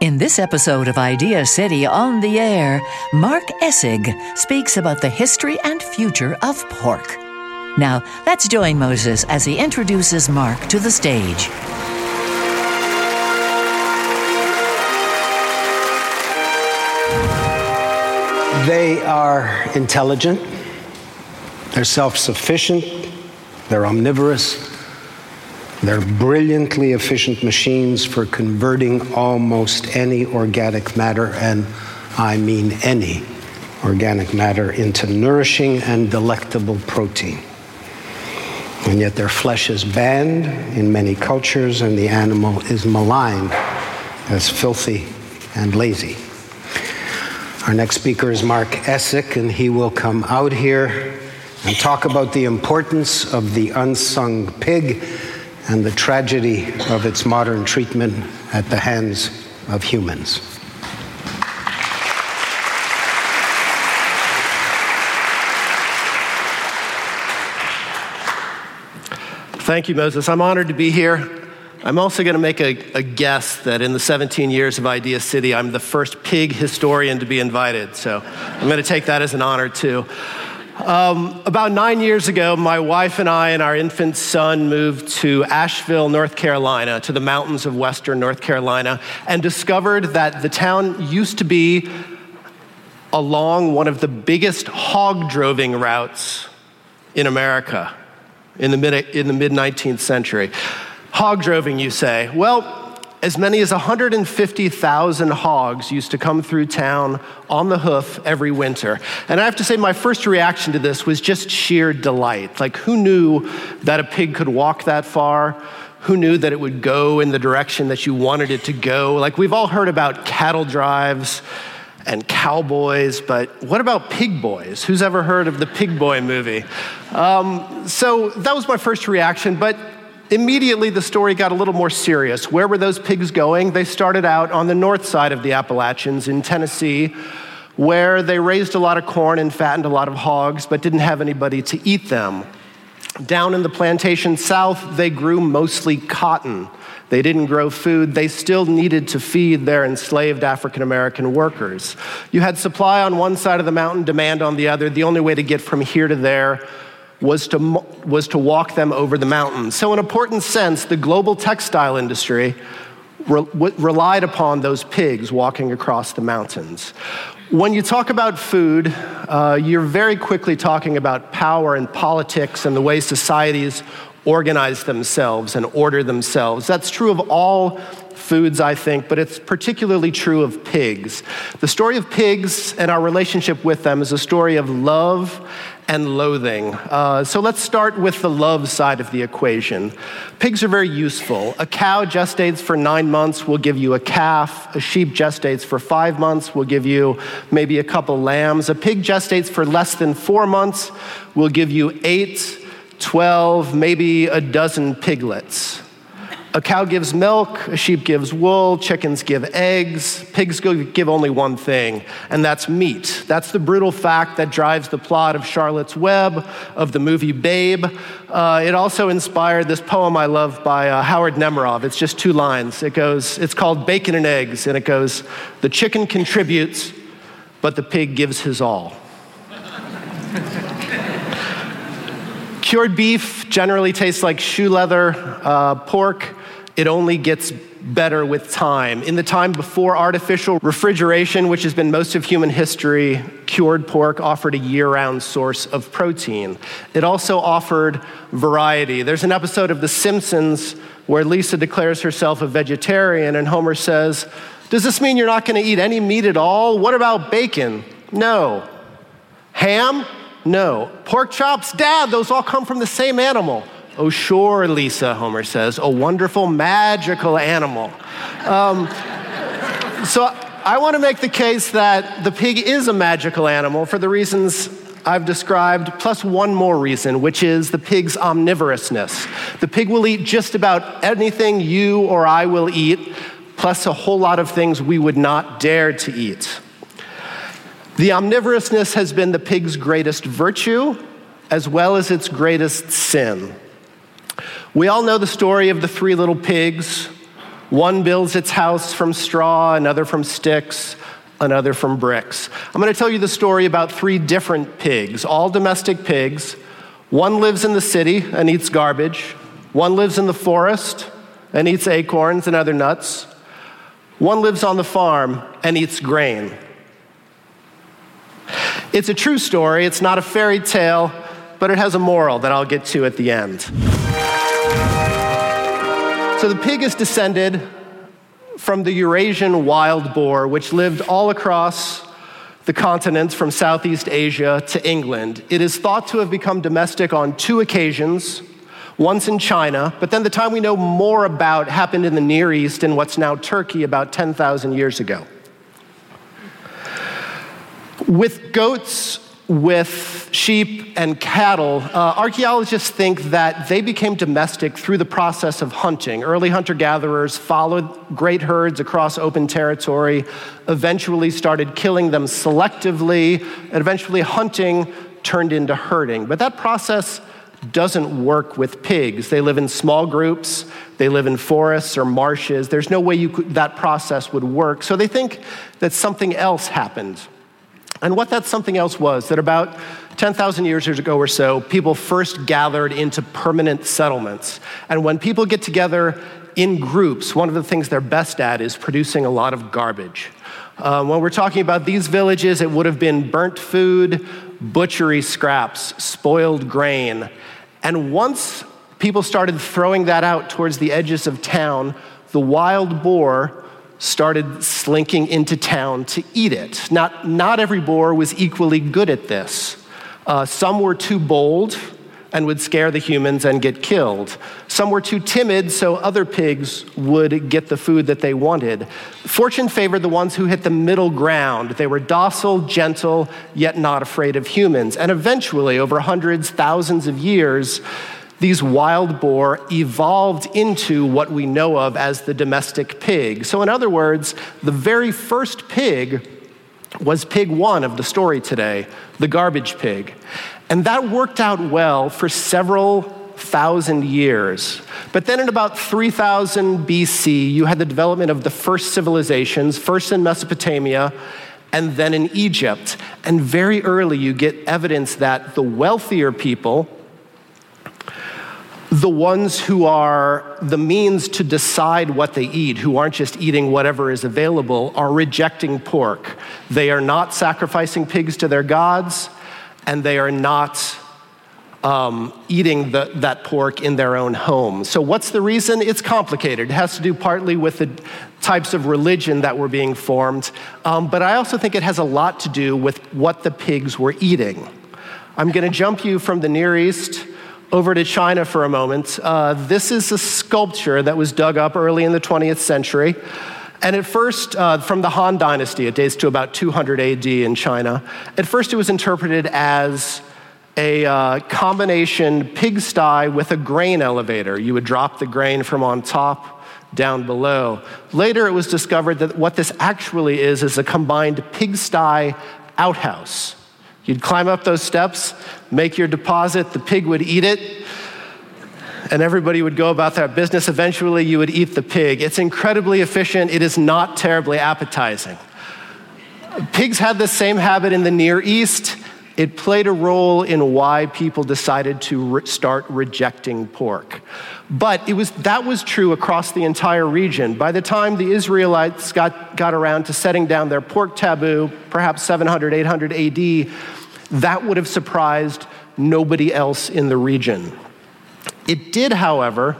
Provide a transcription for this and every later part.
In this episode of Idea City on the Air, Mark Essig speaks about the history and future of pork. Now, let's join Moses as he introduces Mark to the stage. They are intelligent, they're self sufficient, they're omnivorous, they're brilliantly efficient machines for converting almost any organic matter, and I mean any organic matter, into nourishing and delectable protein. And yet their flesh is banned in many cultures, and the animal is maligned as filthy and lazy. Our next speaker is Mark Essig, and he will come out here and talk about the importance of the unsung pig and the tragedy of its modern treatment at the hands of humans. Thank you, Moses. I'm honored to be here. I'm also going to make a, a, guess that in the 17 years of Idea City, I'm the first pig historian to be invited. So I'm going to take that as an honor, too. Um, about nine years ago, my wife and I and our infant son moved to Asheville, North Carolina, to the mountains of western North Carolina, and discovered that the town used to be along one of the biggest hog droving routes in America in the mid, in the mid 19th century. Hog droving, you say? Well, as many as 150,000 hogs used to come through town on the hoof every winter. And I have to say, my first reaction to this was just sheer delight. Like, who knew that a pig could walk that far? Who knew that it would go in the direction that you wanted it to go? Like, we've all heard about cattle drives and cowboys, but what about pig boys? Who's ever heard of the Pig Boy movie? Um, so that was my first reaction, but immediately the story got a little more serious. Where were those pigs going? They started out on the north side of the Appalachians in Tennessee, where they raised a lot of corn and fattened a lot of hogs, but didn't have anybody to eat them. Down in the plantation south, they grew mostly cotton. They didn't grow food. They still needed to feed their enslaved African American workers. You had supply on one side of the mountain, demand on the other. The only way to get from here to there was to, was to walk them over the mountains. So, in an important sense, the global textile industry re- relied upon those pigs walking across the mountains. When you talk about food, uh, you're very quickly talking about power and politics and the way societies organize themselves and order themselves. That's true of all foods, I think, but it's particularly true of pigs. The story of pigs and our relationship with them is a story of love and loathing. Uh, so let's start with the love side of the equation. Pigs are very useful. A cow gestates for nine months, will give you a calf. A sheep gestates for five months, will give you maybe a couple lambs. A pig gestates for less than four months, will give you eight, 12, maybe a dozen piglets. A cow gives milk, a sheep gives wool, chickens give eggs, pigs give only one thing, and that's meat. That's the brutal fact that drives the plot of Charlotte's Web, of the movie Babe. Uh, it also inspired this poem I love by uh, Howard Nemerov. It's just two lines. It goes, it's called Bacon and Eggs, and it goes, The chicken contributes, but the pig gives his all. Cured beef generally tastes like shoe leather. Uh, pork, it only gets better with time. In the time before artificial refrigeration, which has been most of human history, cured pork offered a year round source of protein. It also offered variety. There's an episode of The Simpsons where Lisa declares herself a vegetarian, and Homer says, Does this mean you're not going to eat any meat at all? What about bacon? No. Ham? No. Pork chops? Dad, those all come from the same animal. Oh, sure, Lisa, Homer says, a wonderful, magical animal. Um, so I want to make the case that the pig is a magical animal for the reasons I've described, plus one more reason, which is the pig's omnivorousness. The pig will eat just about anything you or I will eat, plus a whole lot of things we would not dare to eat. The omnivorousness has been the pig's greatest virtue, as well as its greatest sin. We all know the story of the three little pigs. One builds its house from straw, another from sticks, another from bricks. I'm going to tell you the story about three different pigs, all domestic pigs. One lives in the city and eats garbage, one lives in the forest and eats acorns and other nuts, one lives on the farm and eats grain. It's a true story, it's not a fairy tale, but it has a moral that I'll get to at the end. So the pig is descended from the Eurasian wild boar, which lived all across the continent from Southeast Asia to England. It is thought to have become domestic on two occasions, once in China, but then the time we know more about happened in the Near East in what's now Turkey about 10,000 years ago. With goats, with sheep and cattle, uh, archaeologists think that they became domestic through the process of hunting. Early hunter gatherers followed great herds across open territory, eventually started killing them selectively, and eventually hunting turned into herding. But that process doesn't work with pigs. They live in small groups, they live in forests or marshes. There's no way could, that process would work. So they think that something else happened. And what that something else was that about 10,000 years ago or so, people first gathered into permanent settlements. And when people get together in groups, one of the things they're best at is producing a lot of garbage. Uh, when we're talking about these villages, it would have been burnt food, butchery scraps, spoiled grain. And once people started throwing that out towards the edges of town, the wild boar started slinking into town to eat it. Not, not every boar was equally good at this. Uh, some were too bold and would scare the humans and get killed. Some were too timid, so other pigs would get the food that they wanted. Fortune favored the ones who hit the middle ground. They were docile, gentle, yet not afraid of humans. And eventually, over hundreds, thousands of years, these wild boar evolved into what we know of as the domestic pig. So, in other words, the very first pig was pig one of the story today, the garbage pig. And that worked out well for several thousand years. But then in about 3000 BC, you had the development of the first civilizations, first in Mesopotamia and then in Egypt. And very early, you get evidence that the wealthier people, the ones who are the means to decide what they eat, who aren't just eating whatever is available, are rejecting pork. They are not sacrificing pigs to their gods, and they are not um, eating the, that pork in their own home. So, what's the reason? It's complicated. It has to do partly with the types of religion that were being formed, um, but I also think it has a lot to do with what the pigs were eating. I'm going to jump you from the Near East over to China for a moment. Uh, this is a sculpture that was dug up early in the 20th century. And at first, uh, from the Han Dynasty, it dates to about 200 AD in China. At first, it was interpreted as a uh, combination pigsty with a grain elevator. You would drop the grain from on top down below. Later, it was discovered that what this actually is is a combined pigsty outhouse. You'd climb up those steps, make your deposit, the pig would eat it, and everybody would go about their business. Eventually, you would eat the pig. It's incredibly efficient, it is not terribly appetizing. Pigs had the same habit in the Near East it played a role in why people decided to re- start rejecting pork. But it was, that was true across the entire region. By the time the Israelites got, got around to setting down their pork taboo, perhaps 700, 800 AD, that would have surprised nobody else in the region. It did, however,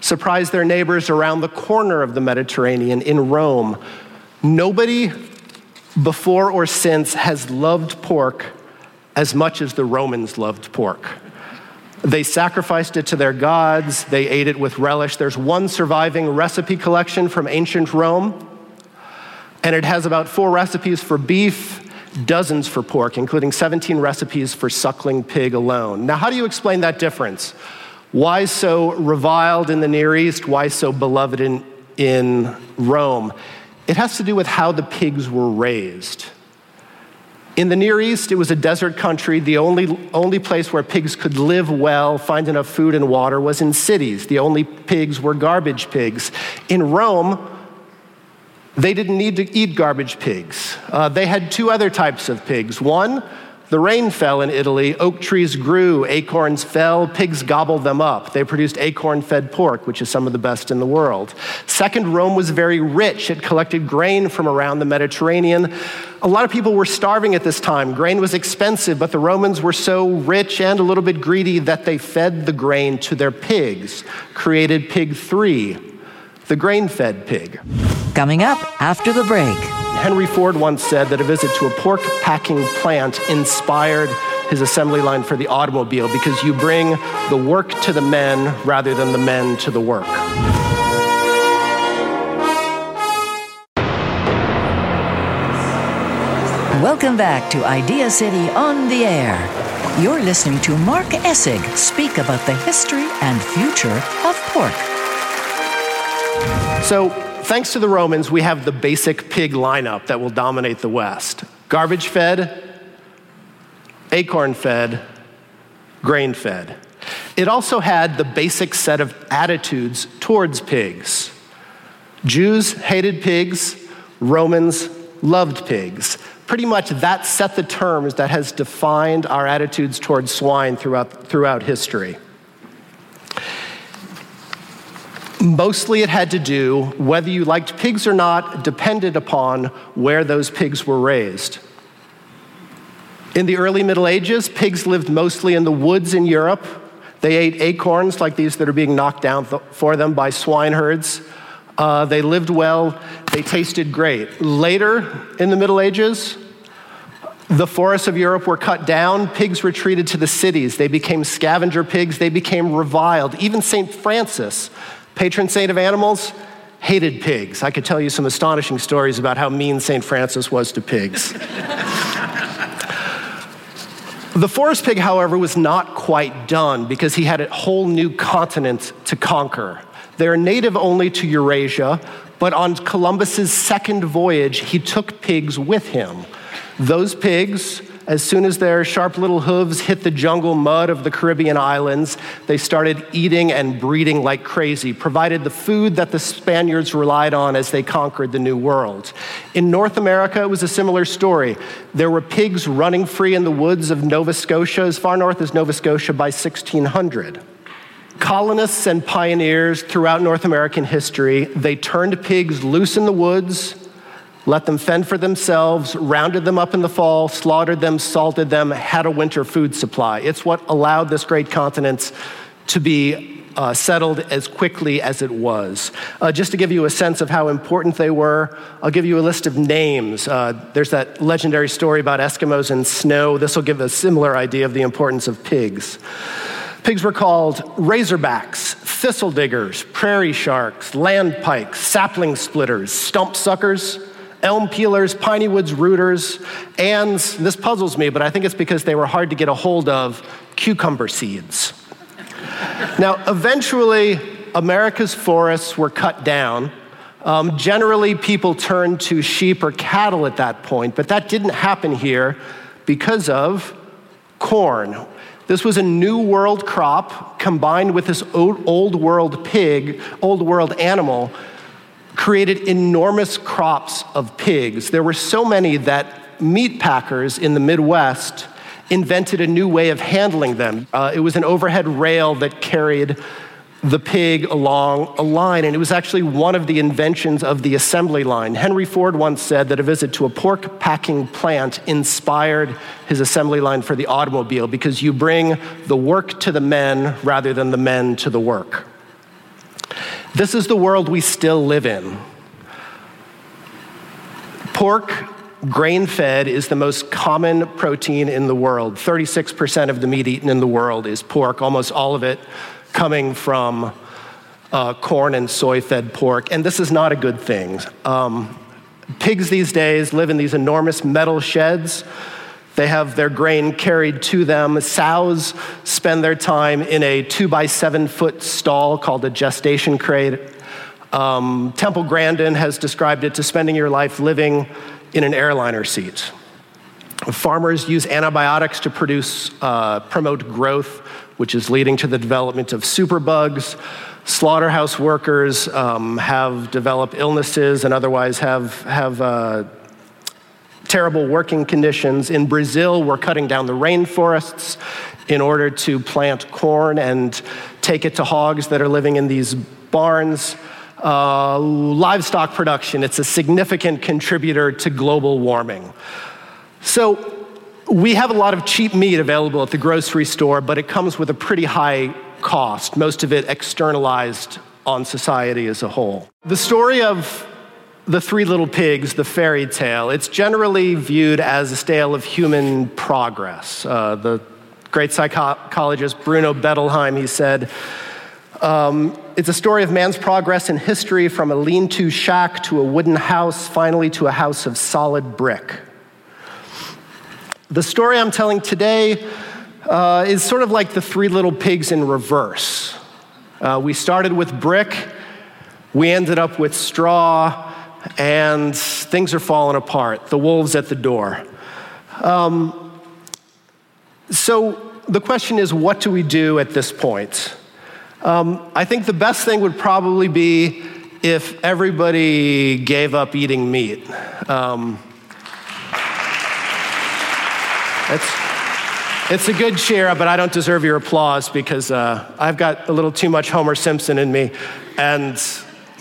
surprise their neighbors around the corner of the Mediterranean in Rome. Nobody before or since has loved pork as much as the Romans loved pork. They sacrificed it to their gods, they ate it with relish. There's one surviving recipe collection from ancient Rome, and it has about four recipes for beef, dozens for pork, including 17 recipes for suckling pig alone. Now, how do you explain that difference? Why so reviled in the Near East? Why so beloved in, in Rome? It has to do with how the pigs were raised. In the Near East, it was a desert country. The only, only place where pigs could live well, find enough food and water, was in cities. The only pigs were garbage pigs. In Rome, they didn't need to eat garbage pigs. Uh, they had two other types of pigs. One, the rain fell in Italy, oak trees grew, acorns fell, pigs gobbled them up. They produced acorn fed pork, which is some of the best in the world. Second, Rome was very rich. It collected grain from around the Mediterranean. A lot of people were starving at this time. Grain was expensive, but the Romans were so rich and a little bit greedy that they fed the grain to their pigs, created pig three, the grain fed pig. Coming up after the break. Henry Ford once said that a visit to a pork packing plant inspired his assembly line for the automobile because you bring the work to the men rather than the men to the work. Welcome back to Idea City on the Air. You're listening to Mark Essig speak about the history and future of pork. So, thanks to the Romans, we have the basic pig lineup that will dominate the West garbage fed, acorn fed, grain fed. It also had the basic set of attitudes towards pigs. Jews hated pigs, Romans loved pigs. Pretty much that set the terms that has defined our attitudes towards swine throughout, throughout history. Mostly it had to do, whether you liked pigs or not, depended upon where those pigs were raised. In the early Middle Ages, pigs lived mostly in the woods in Europe. They ate acorns like these that are being knocked down th- for them by swineherds. Uh, they lived well, they tasted great. Later in the Middle Ages, the forests of Europe were cut down, pigs retreated to the cities. They became scavenger pigs, they became reviled. Even St. Francis, patron saint of animals, hated pigs. I could tell you some astonishing stories about how mean St. Francis was to pigs. the forest pig, however, was not quite done because he had a whole new continent to conquer. They're native only to Eurasia, but on Columbus's second voyage, he took pigs with him. Those pigs as soon as their sharp little hooves hit the jungle mud of the Caribbean islands, they started eating and breeding like crazy, provided the food that the Spaniards relied on as they conquered the New World. In North America, it was a similar story. There were pigs running free in the woods of Nova Scotia, as far north as Nova Scotia by 1600 colonists and pioneers throughout North American history, they turned pigs loose in the woods, let them fend for themselves, rounded them up in the fall, slaughtered them, salted them, had a winter food supply. It's what allowed this great continent to be uh, settled as quickly as it was. Uh, just to give you a sense of how important they were, I'll give you a list of names. Uh, there's that legendary story about Eskimos and snow. This will give a similar idea of the importance of pigs. Pigs were called razorbacks, thistle diggers, prairie sharks, land pikes, sapling splitters, stump suckers, elm peelers, piney woods rooters, and this puzzles me, but I think it's because they were hard to get a hold of cucumber seeds. now, eventually, America's forests were cut down. Um, generally, people turned to sheep or cattle at that point, but that didn't happen here because of corn. This was a new world crop combined with this old world pig, old world animal created enormous crops of pigs. There were so many that meat packers in the Midwest invented a new way of handling them. Uh, it was an overhead rail that carried the pig along a line, and it was actually one of the inventions of the assembly line. Henry Ford once said that a visit to a pork packing plant inspired his assembly line for the automobile because you bring the work to the men rather than the men to the work. This is the world we still live in. Pork, grain fed, is the most common protein in the world. 36% of the meat eaten in the world is pork, almost all of it coming from uh, corn and soy fed pork. And this is not a good thing. Um, pigs these days live in these enormous metal sheds. They have their grain carried to them. Sows spend their time in a two by seven foot stall called a gestation crate. Um, Temple Grandin has described it to spending your life living in an airliner seat. Farmers use antibiotics to produce, uh, promote growth, which is leading to the development of superbugs. Slaughterhouse workers um, have developed illnesses and otherwise have, have uh, terrible working conditions. In Brazil, we're cutting down the rainforests in order to plant corn and take it to hogs that are living in these barns. Uh, livestock production, it's a significant contributor to global warming. So, we have a lot of cheap meat available at the grocery store, but it comes with a pretty high cost, most of it externalized on society as a whole. The story of the Three Little Pigs, the fairy tale, it's generally viewed as a tale of human progress. Uh, the great psychologist Bruno Bettelheim, he said, um, it's a story of man's progress in history from a lean to shack to a wooden house, finally to a house of solid brick. The story I'm telling today uh, is sort of like the Three Little Pigs in reverse. Uh, we started with brick, we ended up with straw, and things are falling apart. The wolves at the door. Um, so the question is, what do we do at this point? Um, I think the best thing would probably be if everybody gave up eating meat. Um, it's, it's a good cheer, but I don't deserve your applause because uh, I've got a little too much Homer Simpson in me. And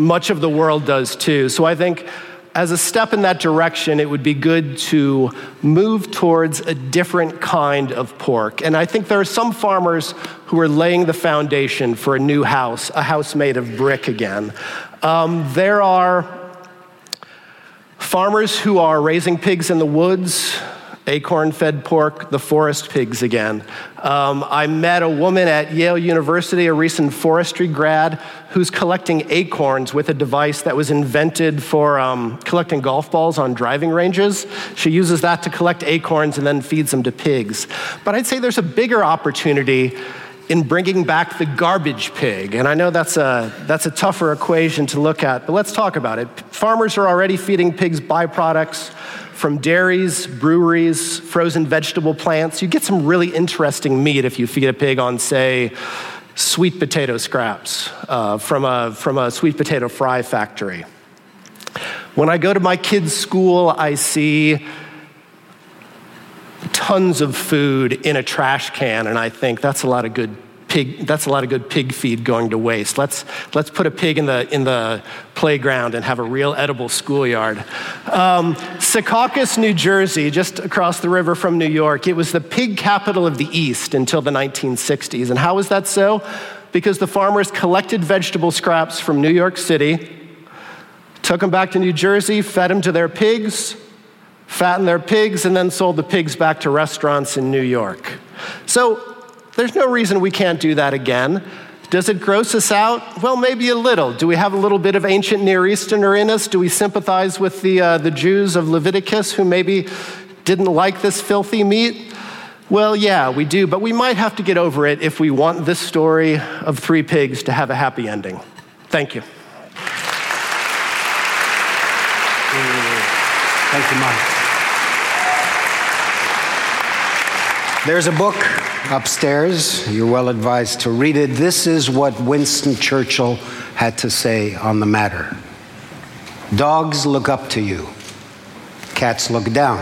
much of the world does too. So I think as a step in that direction, it would be good to move towards a different kind of pork. And I think there are some farmers who are laying the foundation for a new house, a house made of brick again. Um, there are farmers who are raising pigs in the woods, acorn fed pork, the forest pigs again. Um, I met a woman at Yale University, a recent forestry grad, who's collecting acorns with a device that was invented for um, collecting golf balls on driving ranges. She uses that to collect acorns and then feeds them to pigs. But I'd say there's a bigger opportunity in bringing back the garbage pig. And I know that's a, that's a tougher equation to look at, but let's talk about it. Farmers are already feeding pigs byproducts from dairies, breweries, frozen vegetable plants. You get some really interesting meat if you feed a pig on, say, sweet potato scraps uh, from, a, from a sweet potato fry factory. When I go to my kids' school, I see tons of food in a trash can, and I think that's a lot of good pig, that's a lot of good pig feed going to waste. Let's, let's put a pig in the, in the playground and have a real edible schoolyard. Um, Secaucus, New Jersey, just across the river from New York, it was the pig capital of the East until the 1960s. And how was that so? Because the farmers collected vegetable scraps from New York City, took them back to New Jersey, fed them to their pigs, fattened their pigs, and then sold the pigs back to restaurants in New York. So there's no reason we can't do that again. Does it gross us out? Well, maybe a little. Do we have a little bit of ancient Near Easterner in us? Do we sympathize with the, uh, the Jews of Leviticus who maybe didn't like this filthy meat? Well, yeah, we do, but we might have to get over it if we want this story of three pigs to have a happy ending. Thank you. Thank you, Mike. There's a book upstairs. You're well advised to read it. This is what Winston Churchill had to say on the matter Dogs look up to you, cats look down.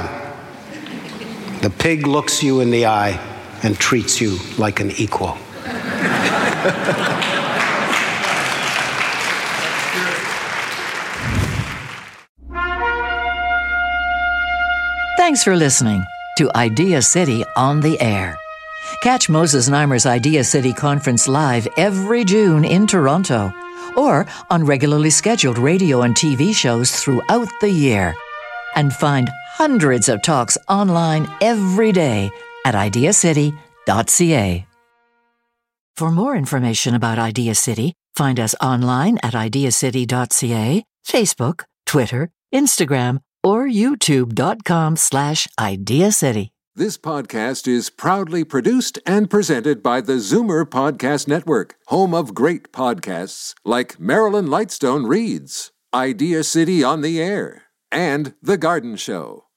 The pig looks you in the eye and treats you like an equal. Thanks for listening to Idea City on the Air. Catch Moses Znaimer's Idea City Conference live every June in Toronto or on regularly scheduled radio and TV shows throughout the year. And find hundreds of talks online every day at ideacity.ca. For more information about Idea City, find us online at ideacity.ca, Facebook, Twitter, Instagram, or youtube.com slash ideacity. This podcast is proudly produced and presented by the Zoomer Podcast Network, home of great podcasts like Marilyn Lightstone Reads, Idea City on the Air, and The Garden Show.